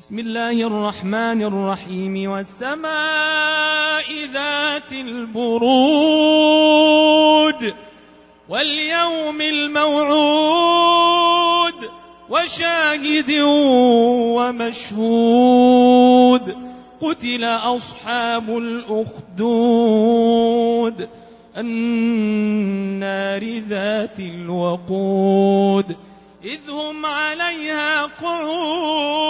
بسم الله الرحمن الرحيم والسماء ذات البرود واليوم الموعود وشاهد ومشهود قتل أصحاب الأخدود النار ذات الوقود إذ هم عليها قعود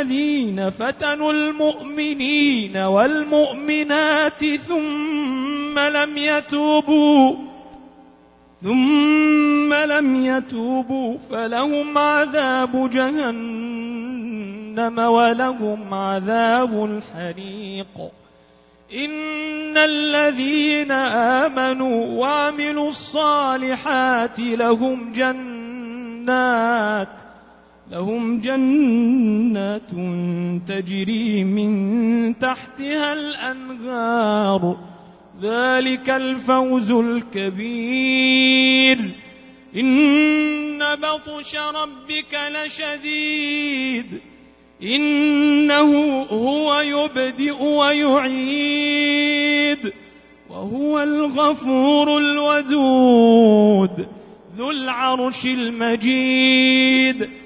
الذين فتنوا المؤمنين والمؤمنات ثم لم يتوبوا ثم لم يتوبوا فلهم عذاب جهنم ولهم عذاب الحريق. إن الذين آمنوا وعملوا الصالحات لهم جنات لهم جنات تجري من تحتها الأنهار. ذلك الفوز الكبير. إن بطش ربك لشديد. إنه هو يبدئ ويعيد. وهو الغفور الودود. ذو العرش المجيد.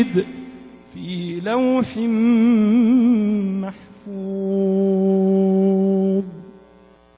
مجيد في لوح محفوظ.